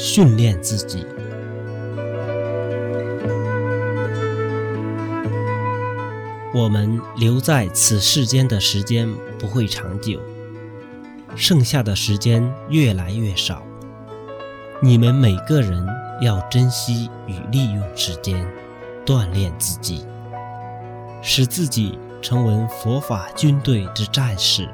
训练自己。我们留在此世间的时间不会长久剩下的时间越来越少。你们每个人要珍惜与利用时间锻炼自己使自己成为佛法军队之战士。